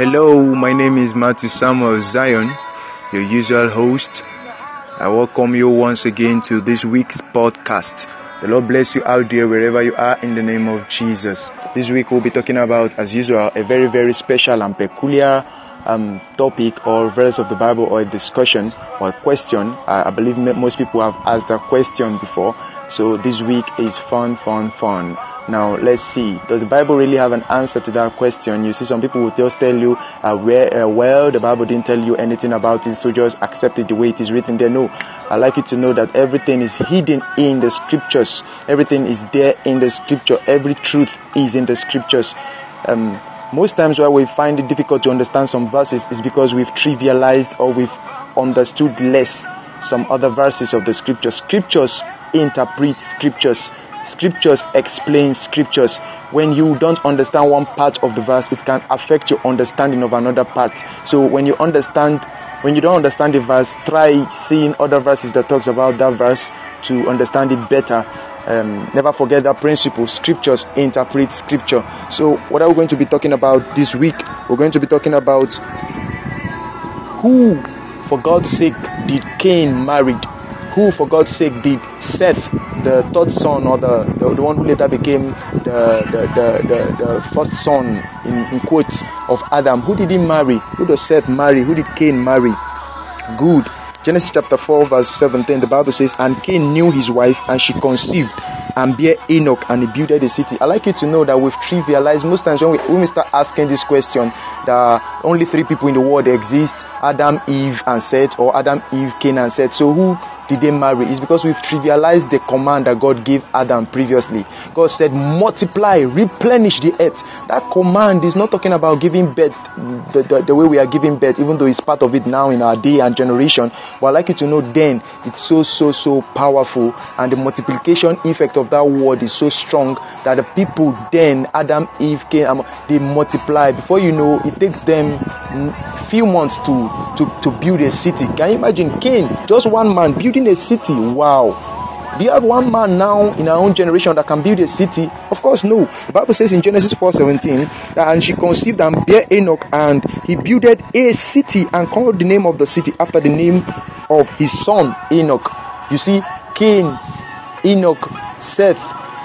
Hello, my name is Matthew Samuel Zion, your usual host. I welcome you once again to this week's podcast. The Lord bless you out there wherever you are in the name of Jesus. This week we'll be talking about, as usual, a very, very special and peculiar um, topic or verse of the Bible or a discussion or a question. I, I believe most people have asked that question before. So this week is fun, fun, fun. Now let's see. Does the Bible really have an answer to that question? You see, some people will just tell you, uh, where, uh, well, the Bible didn't tell you anything about it, so just accept it the way it is written there. No, I like you to know that everything is hidden in the scriptures. Everything is there in the scripture. Every truth is in the scriptures. Um, most times why we find it difficult to understand some verses is because we've trivialized or we've understood less some other verses of the scriptures. Scriptures interpret scriptures scriptures explain scriptures. When you don't understand one part of the verse it can affect your understanding of another part. So when you understand when you don't understand the verse try seeing other verses that talks about that verse to understand it better. Um, never forget that principle. Scriptures interpret scripture. So what are we going to be talking about this week? We're going to be talking about who for god's sake did cain married who for god's sake did seth the third son or the, the, the one who later became the, the, the, the, first son in, in quotes of Adam. Who did he marry? Who does Seth marry? Who did Cain marry? Good. Genesis chapter 4, verse 17, the Bible says, And Cain knew his wife, and she conceived and bare Enoch, and he builded a city. I like you to know that we've trivialized most times when we, when we start asking this question that only three people in the world exist Adam, Eve, and Seth, or Adam, Eve, Cain, and Seth. So who did they marry? It's because we've trivialized the command that God gave Adam previously. God said, multiply, replenish the earth. That command is not talking about giving birth the, the, the way we are giving birth, even though it's part of it now in our day and generation. But I'd like you to know then it's so, so, so powerful. And the multiplication effect of that word is so strong that the people then, Adam, Eve, um, they multiply. Before you know, it takes them few months to, to, to build a city. Can you imagine Cain, just one man building a city? Wow. Do you have one man now in our own generation that can build a city? Of course, no. The Bible says in Genesis 4:17 that and she conceived and bare Enoch, and he builded a city and called the name of the city after the name of his son Enoch. You see, Cain, Enoch, Seth,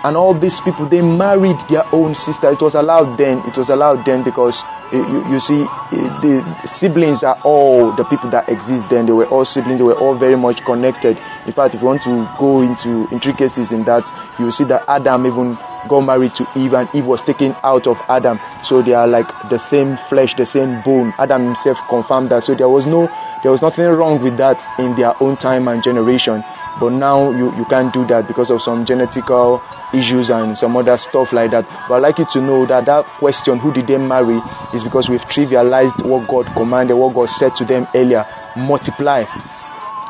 and all these people they married their own sister. It was allowed then. It was allowed then because eh, you, you see, eh, the siblings are all the people that exist then. They were all siblings. They were all very much connected. In fact, if you want to go into intricacies in that, you see that Adam even got married to Eve and Eve was taken out of Adam. So they are like the same flesh, the same bone. Adam himself confirmed that. So there was no, there was nothing wrong with that in their own time and generation. But now you, you can't do that because of some genetical issues and some other stuff like that. But I'd like you to know that that question, who did they marry, is because we've trivialized what God commanded, what God said to them earlier multiply.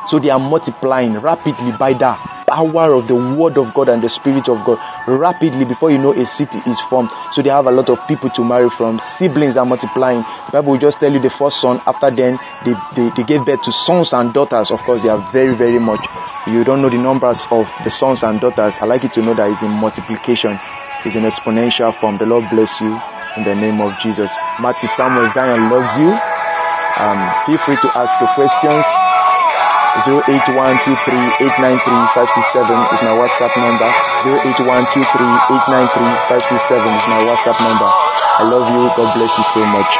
So they are multiplying rapidly by the power of the word of God and the spirit of God. Rapidly, before you know, a city is formed. So they have a lot of people to marry from. Siblings are multiplying. The Bible will just tell you the first son. After then, they, they, they gave birth to sons and daughters. Of course, they are very, very much. You don't know the numbers of the sons and daughters. I like you to know that it's in multiplication. It's in exponential form. The Lord bless you in the name of Jesus. Matthew Samuel Zion loves you. Um, feel free to ask your questions. 08123893567 is my WhatsApp number. 08123893567 is my WhatsApp number. I love you. God bless you so much.